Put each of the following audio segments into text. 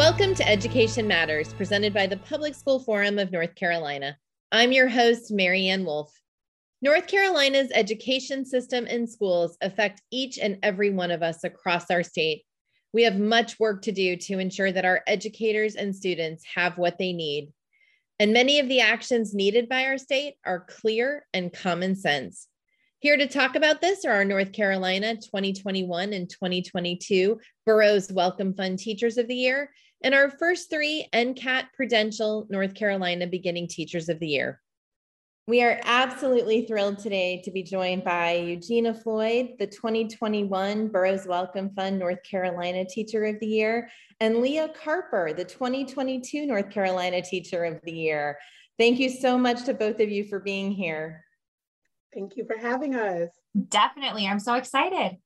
Welcome to Education Matters, presented by the Public School Forum of North Carolina. I'm your host, Mary Ann Wolf. North Carolina's education system and schools affect each and every one of us across our state. We have much work to do to ensure that our educators and students have what they need. And many of the actions needed by our state are clear and common sense. Here to talk about this are our North Carolina 2021 and 2022 Burroughs Wellcome Fund Teachers of the Year and our first three NCCAT Prudential North Carolina Beginning Teachers of the Year. We are absolutely thrilled today to be joined by Eugenia Floyd, the 2021 Burroughs Wellcome Fund North Carolina Teacher of the Year, and Leah Carper, the 2022 North Carolina Teacher of the Year. Thank you so much to both of you for being here. Thank you for having us. Definitely. I'm so excited.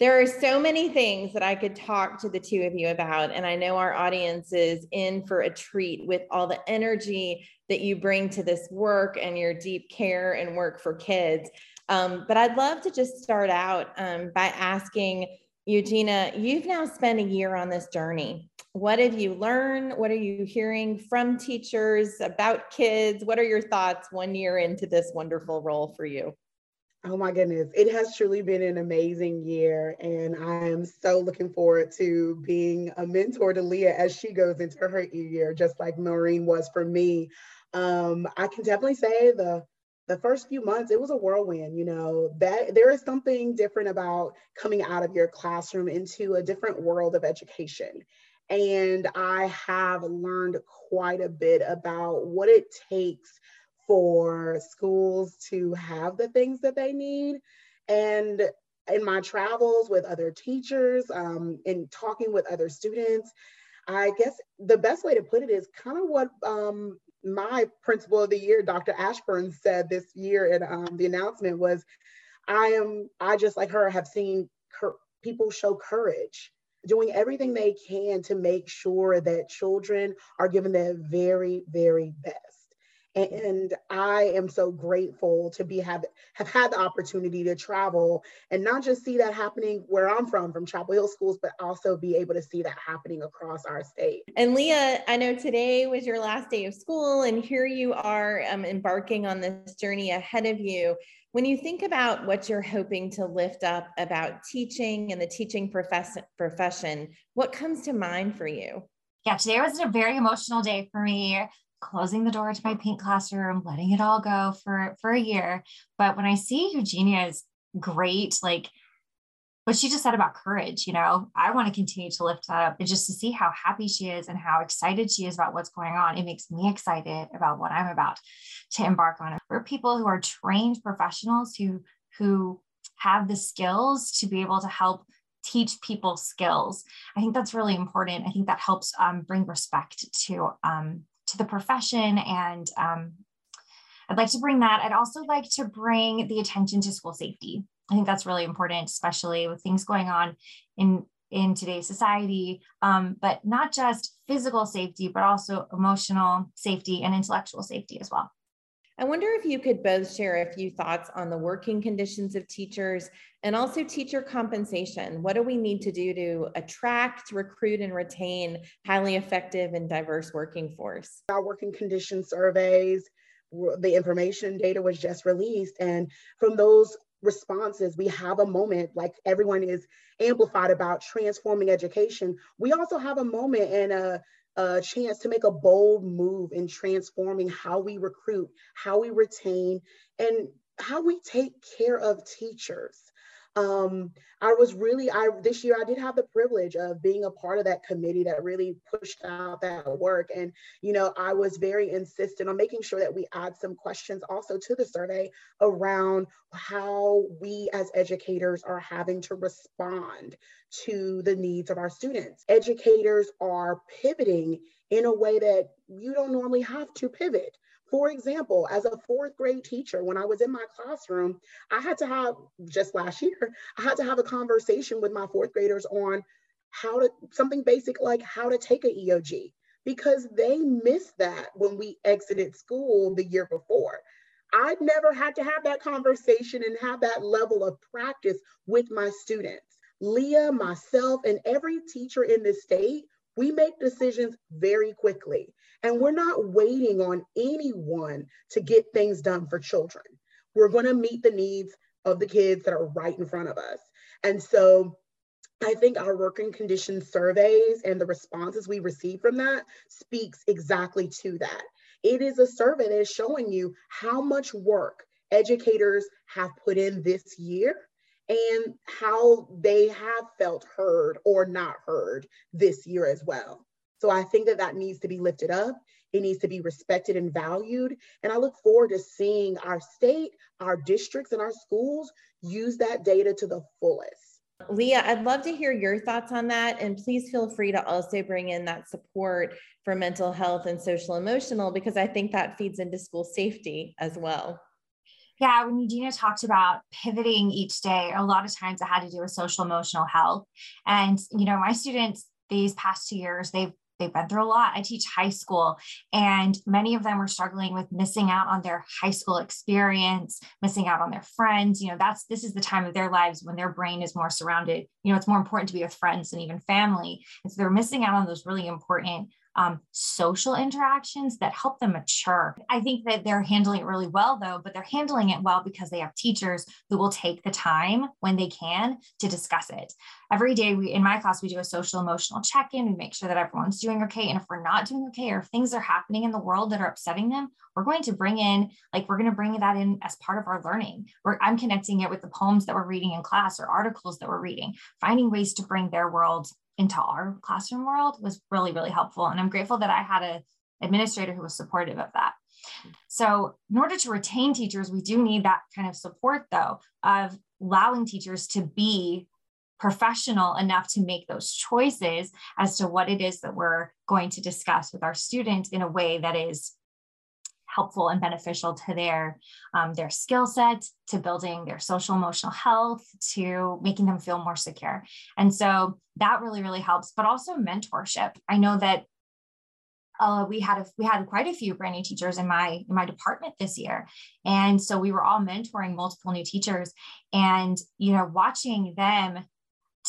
There are so many things that I could talk to the two of you about. And I know our audience is in for a treat with all the energy that you bring to this work and your deep care and work for kids. Um, but I'd love to just start out um, by asking Eugenia, you've now spent a year on this journey. What have you learned? What are you hearing from teachers about kids? What are your thoughts one year into this wonderful role for you? Oh my goodness, it has truly been an amazing year. And I am so looking forward to being a mentor to Leah as she goes into her year, just like Maureen was for me. Um, I can definitely say the the first few months it was a whirlwind you know that there is something different about coming out of your classroom into a different world of education and I have learned quite a bit about what it takes for schools to have the things that they need. And in my travels with other teachers, um, in talking with other students, I guess the best way to put it is kind of what um, my principal of the year, Dr. Ashburn, said this year in um, the announcement was, I am, I just like her have seen people show courage doing everything they can to make sure that children are given their very, very best. And I am so grateful to be have have had the opportunity to travel and not just see that happening where I'm from, from Chapel Hill schools, but also be able to see that happening across our state. And Leah, I know today was your last day of school, and here you are um, embarking on this journey ahead of you. When you think about what you're hoping to lift up about teaching and the teaching profess- profession, what comes to mind for you? Yeah, today was a very emotional day for me closing the door to my paint classroom, letting it all go for for a year. But when I see Eugenia's great, like what she just said about courage, you know, I want to continue to lift that up and just to see how happy she is and how excited she is about what's going on. It makes me excited about what I'm about to embark on. We're people who are trained professionals who who have the skills to be able to help teach people skills. I think that's really important. I think that helps um, bring respect to um, to the profession and um, I'd like to bring that. I'd also like to bring the attention to school safety. I think that's really important, especially with things going on in in today's society, um, but not just physical safety, but also emotional safety and intellectual safety as well. I wonder if you could both share a few thoughts on the working conditions of teachers and also teacher compensation. What do we need to do to attract, recruit, and retain highly effective and diverse working force? Our working condition surveys, the information data was just released. And from those responses, we have a moment like everyone is amplified about transforming education. We also have a moment and a a chance to make a bold move in transforming how we recruit, how we retain, and how we take care of teachers. Um, I was really, I this year I did have the privilege of being a part of that committee that really pushed out that work. And, you know, I was very insistent on making sure that we add some questions also to the survey around how we as educators are having to respond to the needs of our students. Educators are pivoting in a way that you don't normally have to pivot. For example, as a fourth grade teacher, when I was in my classroom, I had to have, just last year, I had to have a conversation with my fourth graders on how to, something basic like how to take an EOG, because they missed that when we exited school the year before. I'd never had to have that conversation and have that level of practice with my students. Leah, myself, and every teacher in the state We make decisions very quickly, and we're not waiting on anyone to get things done for children. We're going to meet the needs of the kids that are right in front of us. And so I think our working conditions surveys and the responses we receive from that speaks exactly to that. It is a survey that is showing you how much work educators have put in this year and how they have felt heard or not heard this year as well. So I think that that needs to be lifted up. It needs to be respected and valued. And I look forward to seeing our state, our districts, and our schools use that data to the fullest. Leah, I'd love to hear your thoughts on that. And please feel free to also bring in that support for mental health and social emotional, because I think that feeds into school safety as well. Yeah, when Eugenia talked about pivoting each day, a lot of times it had to do with social emotional health. And, you know, my students these past two years, they've they've been through a lot. I teach high school, and many of them were struggling with missing out on their high school experience, missing out on their friends. You know, that's this is the time of their lives when their brain is more surrounded. You know, it's more important to be with friends than even family. And so they're missing out on those really important um, social interactions that help them mature. I think that they're handling it really well, though, but they're handling it well because they have teachers who will take the time when they can to discuss it. Every day, we in my class, we do a social emotional check in. We make sure that everyone's doing okay. And if we're not doing okay, or if things are happening in the world that are upsetting them, we're going to bring in, like, we're going to bring that in as part of our learning. Where I'm connecting it with the poems that we're reading in class or articles that we're reading, finding ways to bring their world into our classroom world was really, really helpful. And I'm grateful that I had an administrator who was supportive of that. So, in order to retain teachers, we do need that kind of support, though, of allowing teachers to be professional enough to make those choices as to what it is that we're going to discuss with our students in a way that is helpful and beneficial to their um, their skill set to building their social emotional health to making them feel more secure. And so that really really helps but also mentorship. I know that uh, we had a, we had quite a few brand new teachers in my in my department this year, and so we were all mentoring multiple new teachers, and you know watching them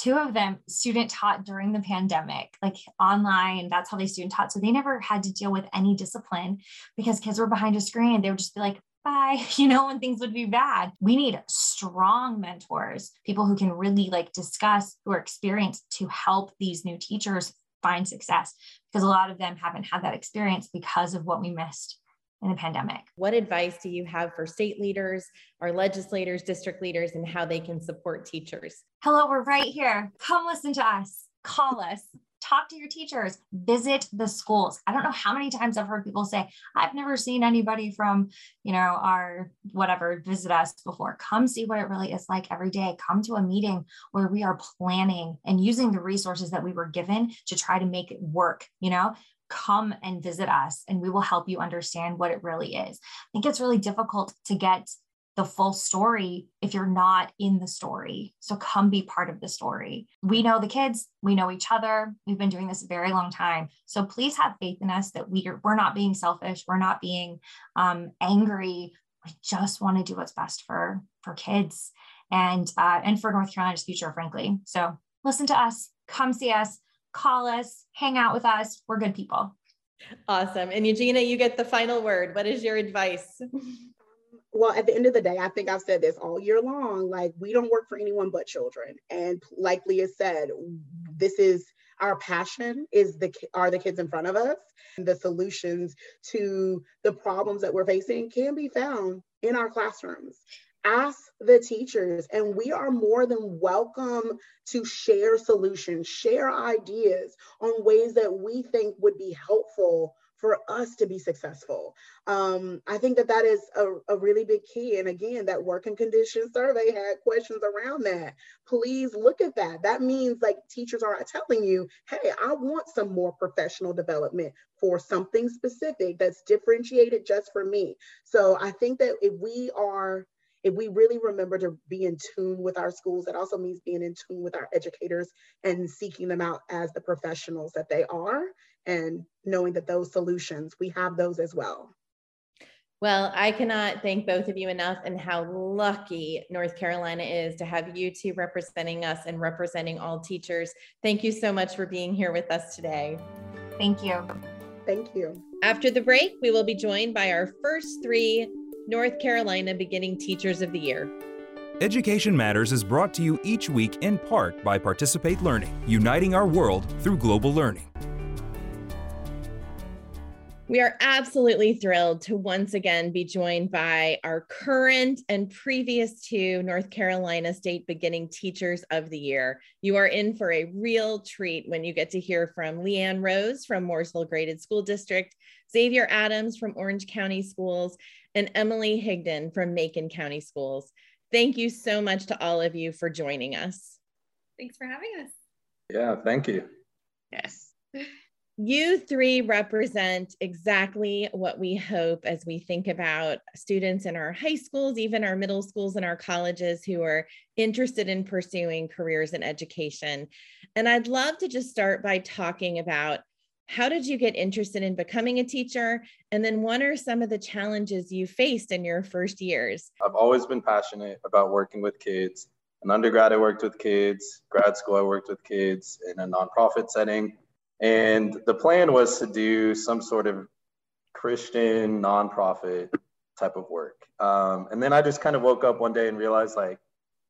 two of them student taught during the pandemic, like online. That's how they student taught. So they never had to deal with any discipline because kids were behind a screen. They would just be like, bye, you know, when things would be bad. We need strong mentors, people who can really like discuss who are experienced to help these new teachers find success because a lot of them haven't had that experience because of what we missed in the pandemic. What advice do you have for state leaders, our legislators, district leaders, and how they can support teachers? Hello, we're right here. Come listen to us, call us. Talk to your teachers, visit the schools. I don't know how many times I've heard people say, I've never seen anybody from, you know, our whatever visit us before. Come see what it really is like every day. Come to a meeting where we are planning and using the resources that we were given to try to make it work. You know, come and visit us and we will help you understand what it really is. I think it's really difficult to get the full story if you're not in the story. So come be part of the story. We know the kids, we know each other. We've been doing this a very long time. So please have faith in us that we are, we're not being selfish, we're not being um, angry. We just want to do what's best for for kids and uh, and for North Carolina's future, frankly. So listen to us, come see us, call us, hang out with us. We're good people. Awesome. And Eugenia, you get the final word. What is your advice? Um, well, at the end of the day, I think I've said this all year long. Like, we don't work for anyone but children. And like Leah said, this is our passion is the are the kids in front of us. And the solutions to the problems that we're facing can be found in our classrooms ask the teachers and we are more than welcome to share solutions share ideas on ways that we think would be helpful for us to be successful. Um, i think that that is a, a really big key and again that working conditions survey had questions around that. Please look at that. That means like teachers are telling you hey i want some more professional development for something specific that's differentiated just for me. So i think that if we are if we really remember to be in tune with our schools, that also means being in tune with our educators and seeking them out as the professionals that they are and knowing that those solutions, we have those as well. Well, I cannot thank both of you enough and how lucky North Carolina is to have you two representing us and representing all teachers. Thank you so much for being here with us today. Thank you. Thank you. After the break, we will be joined by our first three North Carolina Beginning Teachers of the Year. Education Matters is brought to you each week in part by Participate Learning, uniting our world through global learning. We are absolutely thrilled to once again be joined by our current and previous two North Carolina State Beginning Teachers of the Year. You are in for a real treat when you get to hear from Leanne Rose from Mooresville Graded School District, Xavier Adams from Orange County Schools, and Emilee Higdon from Macon County Schools. Thank you so much to all of you for joining us. Thanks for having us. Yeah, thank you. Yes. You three represent exactly what we hope as we think about students in our high schools, even our middle schools and our colleges who are interested in pursuing careers in education. And I'd love to just start by talking about how did you get interested in becoming a teacher? And then what are some of the challenges you faced in your first years? I've always been passionate about working with kids. In undergrad, I worked with kids. Grad school, I worked with kids in a nonprofit setting. And the plan was to do some sort of Christian nonprofit type of work. Um, and then I just kind of woke up one day and realized, like,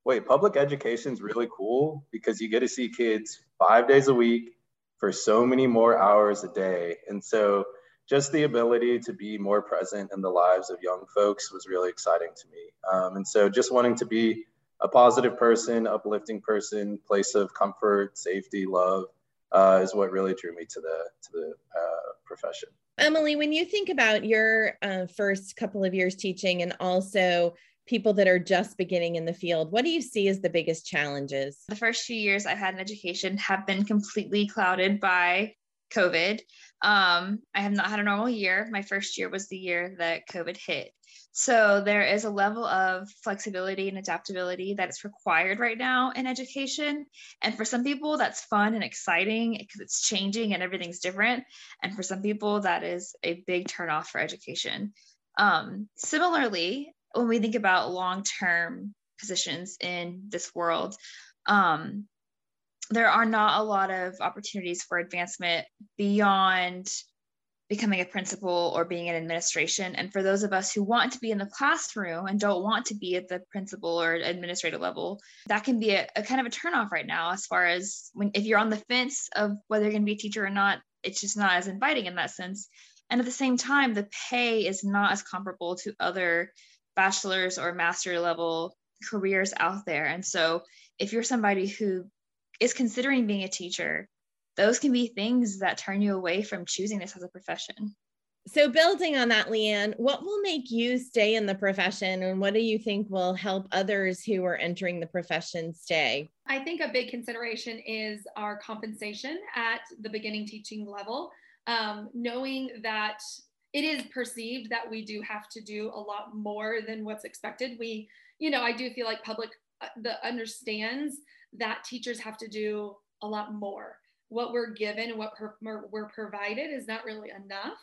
wait, public education is really cool because you get to see kids five days a week for so many more hours a day. And so just the ability to be more present in the lives of young folks was really exciting to me. Um, and so just wanting to be a positive person, uplifting person, place of comfort, safety, love uh, is what really drew me to the to the uh, profession. Emilee, when you think about your uh, first couple of years teaching and also people that are just beginning in the field, what do you see as the biggest challenges? The first few years I've had in education have been completely clouded by COVID. Um, I have not had a normal year. My first year was the year that COVID hit. So there is a level of flexibility and adaptability that is required right now in education. And for some people, that's fun and exciting because it's changing and everything's different. And for some people, that is a big turnoff for education. Um, similarly, when we think about long term positions in this world, um, there are not a lot of opportunities for advancement beyond becoming a principal or being in administration. And for those of us who want to be in the classroom and don't want to be at the principal or administrative level, that can be a, a kind of a turnoff right now as far as when if you're on the fence of whether you're going to be a teacher or not, it's just not as inviting in that sense. And at the same time, the pay is not as comparable to other bachelor's or master level careers out there. And so if you're somebody who is considering being a teacher, those can be things that turn you away from choosing this as a profession. So, building on that, Leanne, what will make you stay in the profession, and what do you think will help others who are entering the profession stay? I think a big consideration is our compensation at the beginning teaching level. Um, knowing that it is perceived that we do have to do a lot more than what's expected. We, you know, I do feel like public uh, the understands that teachers have to do a lot more. What we're given and what per, we're provided is not really enough.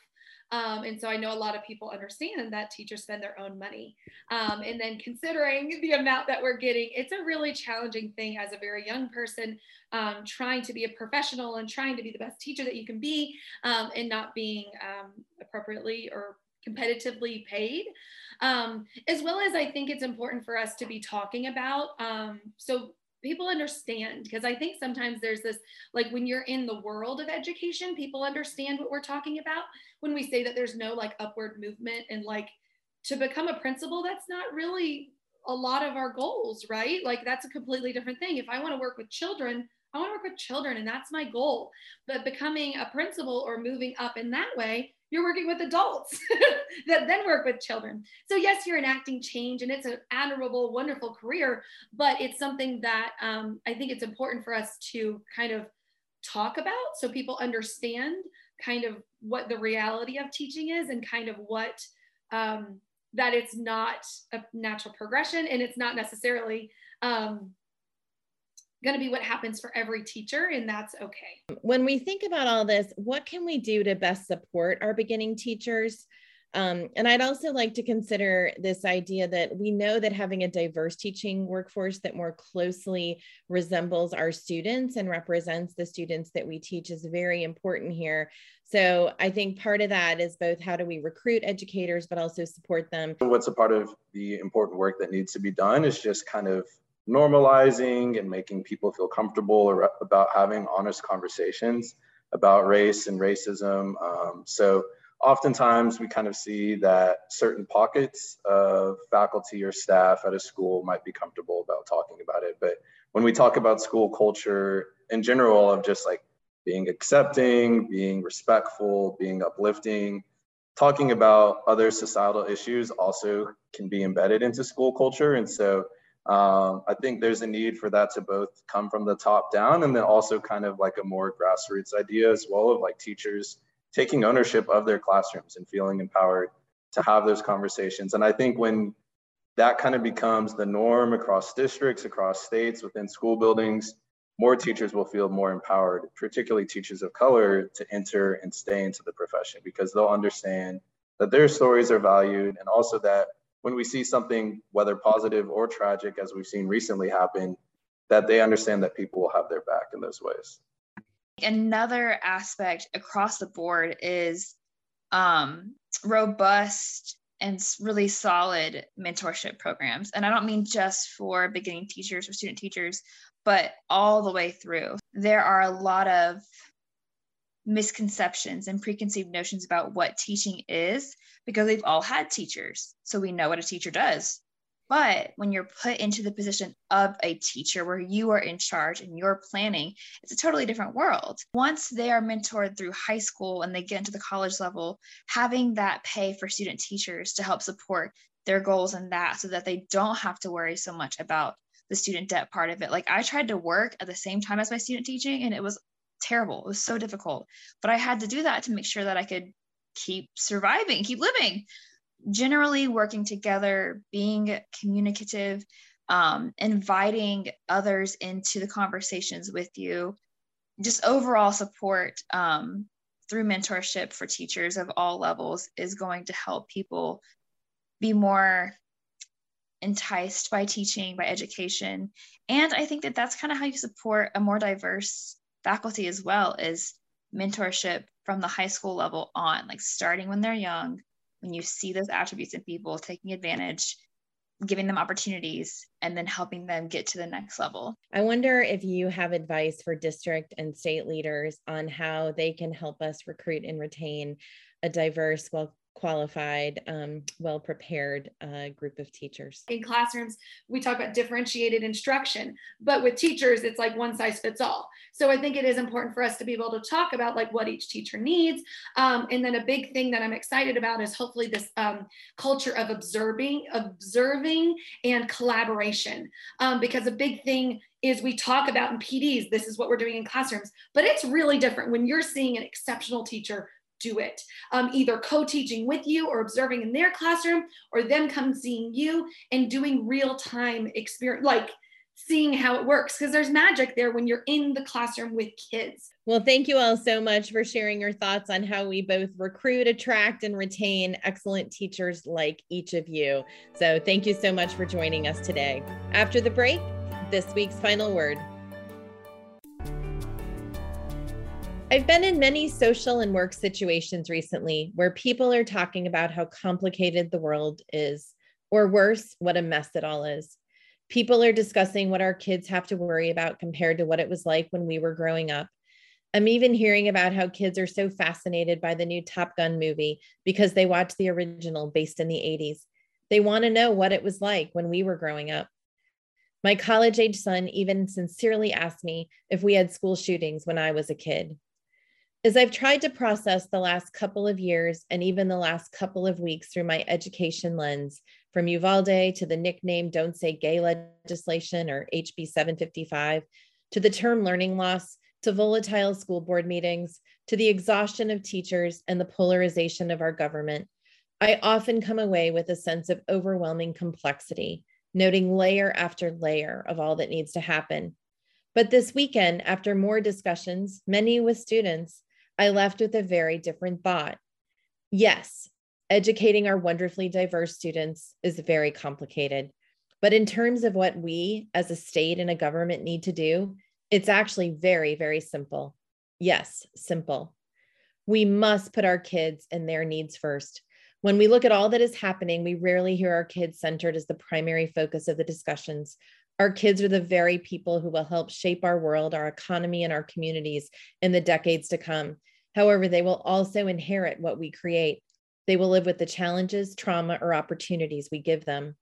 Um, and so I know a lot of people understand that teachers spend their own money. Um, and then considering the amount that we're getting, it's a really challenging thing as a very young person um, trying to be a professional and trying to be the best teacher that you can be um, and not being um, appropriately or competitively paid. Um, as well as I think it's important for us to be talking about. so people understand because i think sometimes there's this like when you're in the world of education people understand what we're talking about. When we say that there's no like upward movement and like to become a principal that's not really a lot of our goals right? Like that's a completely different thing. If i want to work with children i want to work with children and that's my goal. But becoming a principal or moving up in that way you're working with adults that then work with children. So, yes, you're enacting change and it's an admirable, wonderful career, but it's something that um, I think it's important for us to kind of talk about so people understand kind of what the reality of teaching is and kind of what um, that it's not a natural progression and it's not necessarily um, going to be what happens for every teacher, and that's okay. When we think about all this, what can we do to best support our beginning teachers? Um, and I'd also like to consider this idea that we know that having a diverse teaching workforce that more closely resembles our students and represents the students that we teach is very important here. So I think part of that is both how do we recruit educators, but also support them. What's a part of the important work that needs to be done is just kind of normalizing and making people feel comfortable about having honest conversations about race and racism. Um, so oftentimes we kind of see that certain pockets of faculty or staff at a school might be comfortable about talking about it. But when we talk about school culture in general of just like being accepting, being respectful, being uplifting, talking about other societal issues also can be embedded into school culture. And so um, I think there's a need for that to both come from the top down and then also kind of like a more grassroots idea as well of like teachers taking ownership of their classrooms and feeling empowered to have those conversations. And I think when that kind of becomes the norm across districts, across states, within school buildings, more teachers will feel more empowered, particularly teachers of color, to enter and stay into the profession because they'll understand that their stories are valued and also that when we see something, whether positive or tragic, as we've seen recently happen, that they understand that people will have their back in those ways. Another aspect across the board is um, robust and really solid mentorship programs. And I don't mean just for beginning teachers or student teachers, but all the way through. There are a lot of misconceptions and preconceived notions about what teaching is because we've all had teachers. So we know what a teacher does. But when you're put into the position of a teacher where you are in charge and you're planning, it's a totally different world. Once they are mentored through high school and they get into the college level, having that pay for student teachers to help support their goals and that so that they don't have to worry so much about the student debt part of it. Like I tried to work at the same time as my student teaching and it was terrible. It was so difficult. But I had to do that to make sure that I could keep surviving, keep living generally working together, being communicative, um, inviting others into the conversations with you, just overall support um, through mentorship for teachers of all levels is going to help people be more enticed by teaching, by education. And I think that that's kind of how you support a more diverse faculty as well is mentorship from the high school level on, like starting when they're young, when you see those attributes in people, taking advantage, giving them opportunities, and then helping them get to the next level. I wonder if you have advice for district and state leaders on how they can help us recruit and retain a diverse, well qualified, um, well prepared uh, group of teachers. In classrooms, we talk about differentiated instruction, but with teachers, it's like one size fits all. So I think it is important for us to be able to talk about like what each teacher needs. Um, and then a big thing that I'm excited about is hopefully this um, culture of observing, observing and collaboration. Um, because a big thing is we talk about in PDs, this is what we're doing in classrooms, but it's really different when you're seeing an exceptional teacher do it. Um, either co-teaching with you or observing in their classroom or them come seeing you and doing real time experience, like seeing how it works because there's magic there when you're in the classroom with kids. Well, thank you all so much for sharing your thoughts on how we both recruit, attract, and retain excellent teachers like each of you. So, thank you so much for joining us today. After the break, this week's final word. I've been in many social and work situations recently where people are talking about how complicated the world is, or worse, what a mess it all is. People are discussing what our kids have to worry about compared to what it was like when we were growing up. I'm even hearing about how kids are so fascinated by the new Top Gun movie because they watched the original based in the 80s. They want to know what it was like when we were growing up. My college age son even sincerely asked me if we had school shootings when I was a kid. As I've tried to process the last couple of years and even the last couple of weeks through my education lens, from Uvalde to the nickname Don't Say Gay legislation or HB 755, to the term learning loss, to volatile school board meetings, to the exhaustion of teachers and the polarization of our government, I often come away with a sense of overwhelming complexity, noting layer after layer of all that needs to happen. But this weekend, after more discussions, many with students, I left with a very different thought. Yes, educating our wonderfully diverse students is very complicated. But in terms of what we as a state and a government need to do, it's actually very, very simple. Yes, simple. We must put our kids and their needs first. When we look at all that is happening, we rarely hear our kids centered as the primary focus of the discussions. Our kids are the very people who will help shape our world, our economy, and our communities in the decades to come. However, they will also inherit what we create. They will live with the challenges, trauma, or opportunities we give them.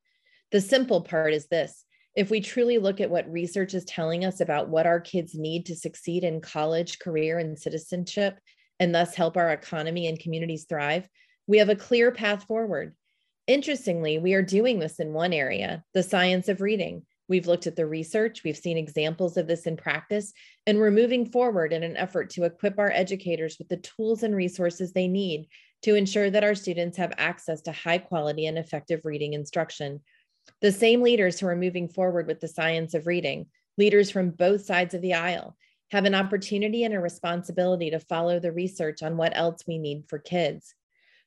The simple part is this if we truly look at what research is telling us about what our kids need to succeed in college, career, and citizenship, and thus help our economy and communities thrive, we have a clear path forward. Interestingly, we are doing this in one area, the science of reading. We've looked at the research, we've seen examples of this in practice, and we're moving forward in an effort to equip our educators with the tools and resources they need to ensure that our students have access to high quality and effective reading instruction. The same leaders who are moving forward with the science of reading, leaders from both sides of the aisle, have an opportunity and a responsibility to follow the research on what else we need for kids.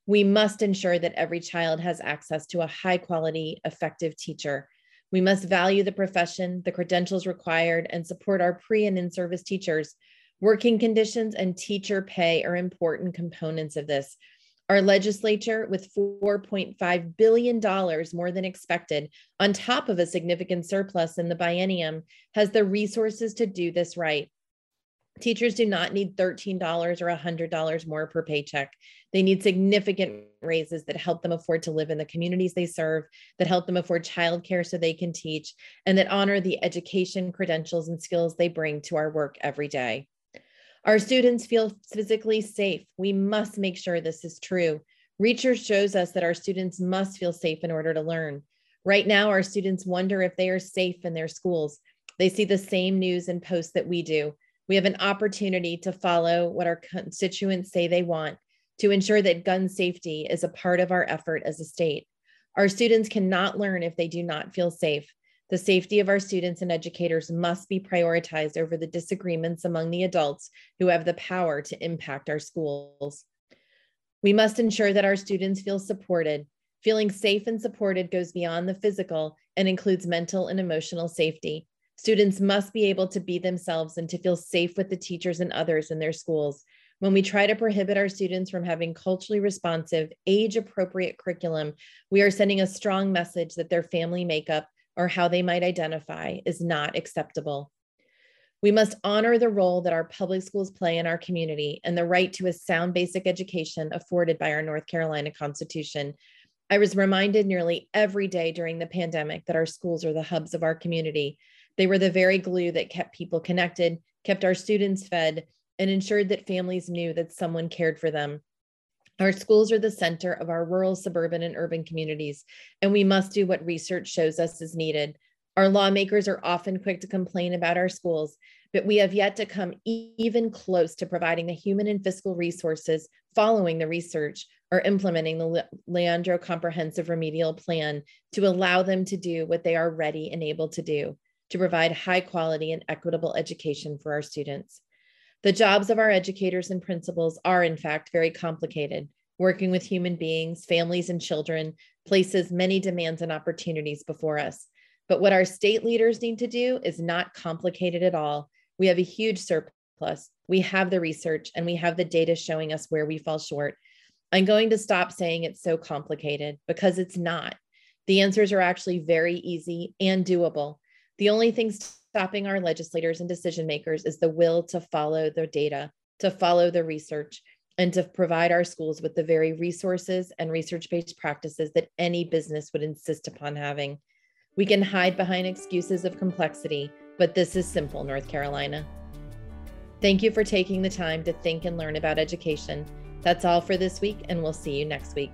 We must ensure that every child has access to a high quality, effective teacher. We must value the profession, the credentials required, and support our pre and in service teachers. Working conditions and teacher pay are important components of this. Our legislature, with $4.5 billion more than expected, on top of a significant surplus in the biennium, has the resources to do this right. Teachers do not need $13 or $100 more per paycheck. They need significant raises that help them afford to live in the communities they serve, that help them afford childcare so they can teach, and that honor the education, credentials, and skills they bring to our work every day. Our students feel physically safe. We must make sure this is true. Research shows us that our students must feel safe in order to learn. Right now, our students wonder if they are safe in their schools. They see the same news and posts that we do. We have an opportunity to follow what our constituents say they want to ensure that gun safety is a part of our effort as a state. Our students cannot learn if they do not feel safe. The safety of our students and educators must be prioritized over the disagreements among the adults who have the power to impact our schools. We must ensure that our students feel supported. Feeling safe and supported goes beyond the physical and includes mental and emotional safety. Students must be able to be themselves and to feel safe with the teachers and others in their schools. When we try to prohibit our students from having culturally responsive, age appropriate curriculum, we are sending a strong message that their family makeup or how they might identify is not acceptable. We must honor the role that our public schools play in our community and the right to a sound basic education afforded by our North Carolina Constitution. I was reminded nearly every day during the pandemic that our schools are the hubs of our community they were the very glue that kept people connected, kept our students fed, and ensured that families knew that someone cared for them. Our schools are the center of our rural, suburban, and urban communities, and we must do what research shows us is needed. Our lawmakers are often quick to complain about our schools, but we have yet to come even close to providing the human and fiscal resources following the research or implementing the Leandro Comprehensive Remedial Plan to allow them to do what they are ready and able to do to provide high quality and equitable education for our students. The jobs of our educators and principals are, in fact, very complicated. Working with human beings, families, and children places many demands and opportunities before us. But what our state leaders need to do is not complicated at all. We have a huge surplus. We have the research and we have the data showing us where we fall short. I'm going to stop saying it's so complicated because it's not. The answers are actually very easy and doable. The only thing stopping our legislators and decision makers is the will to follow the data, to follow the research, and to provide our schools with the very resources and research based practices that any business would insist upon having. We can hide behind excuses of complexity, but this is simple, North Carolina. Thank you for taking the time to think and learn about education. That's all for this week, and we'll see you next week.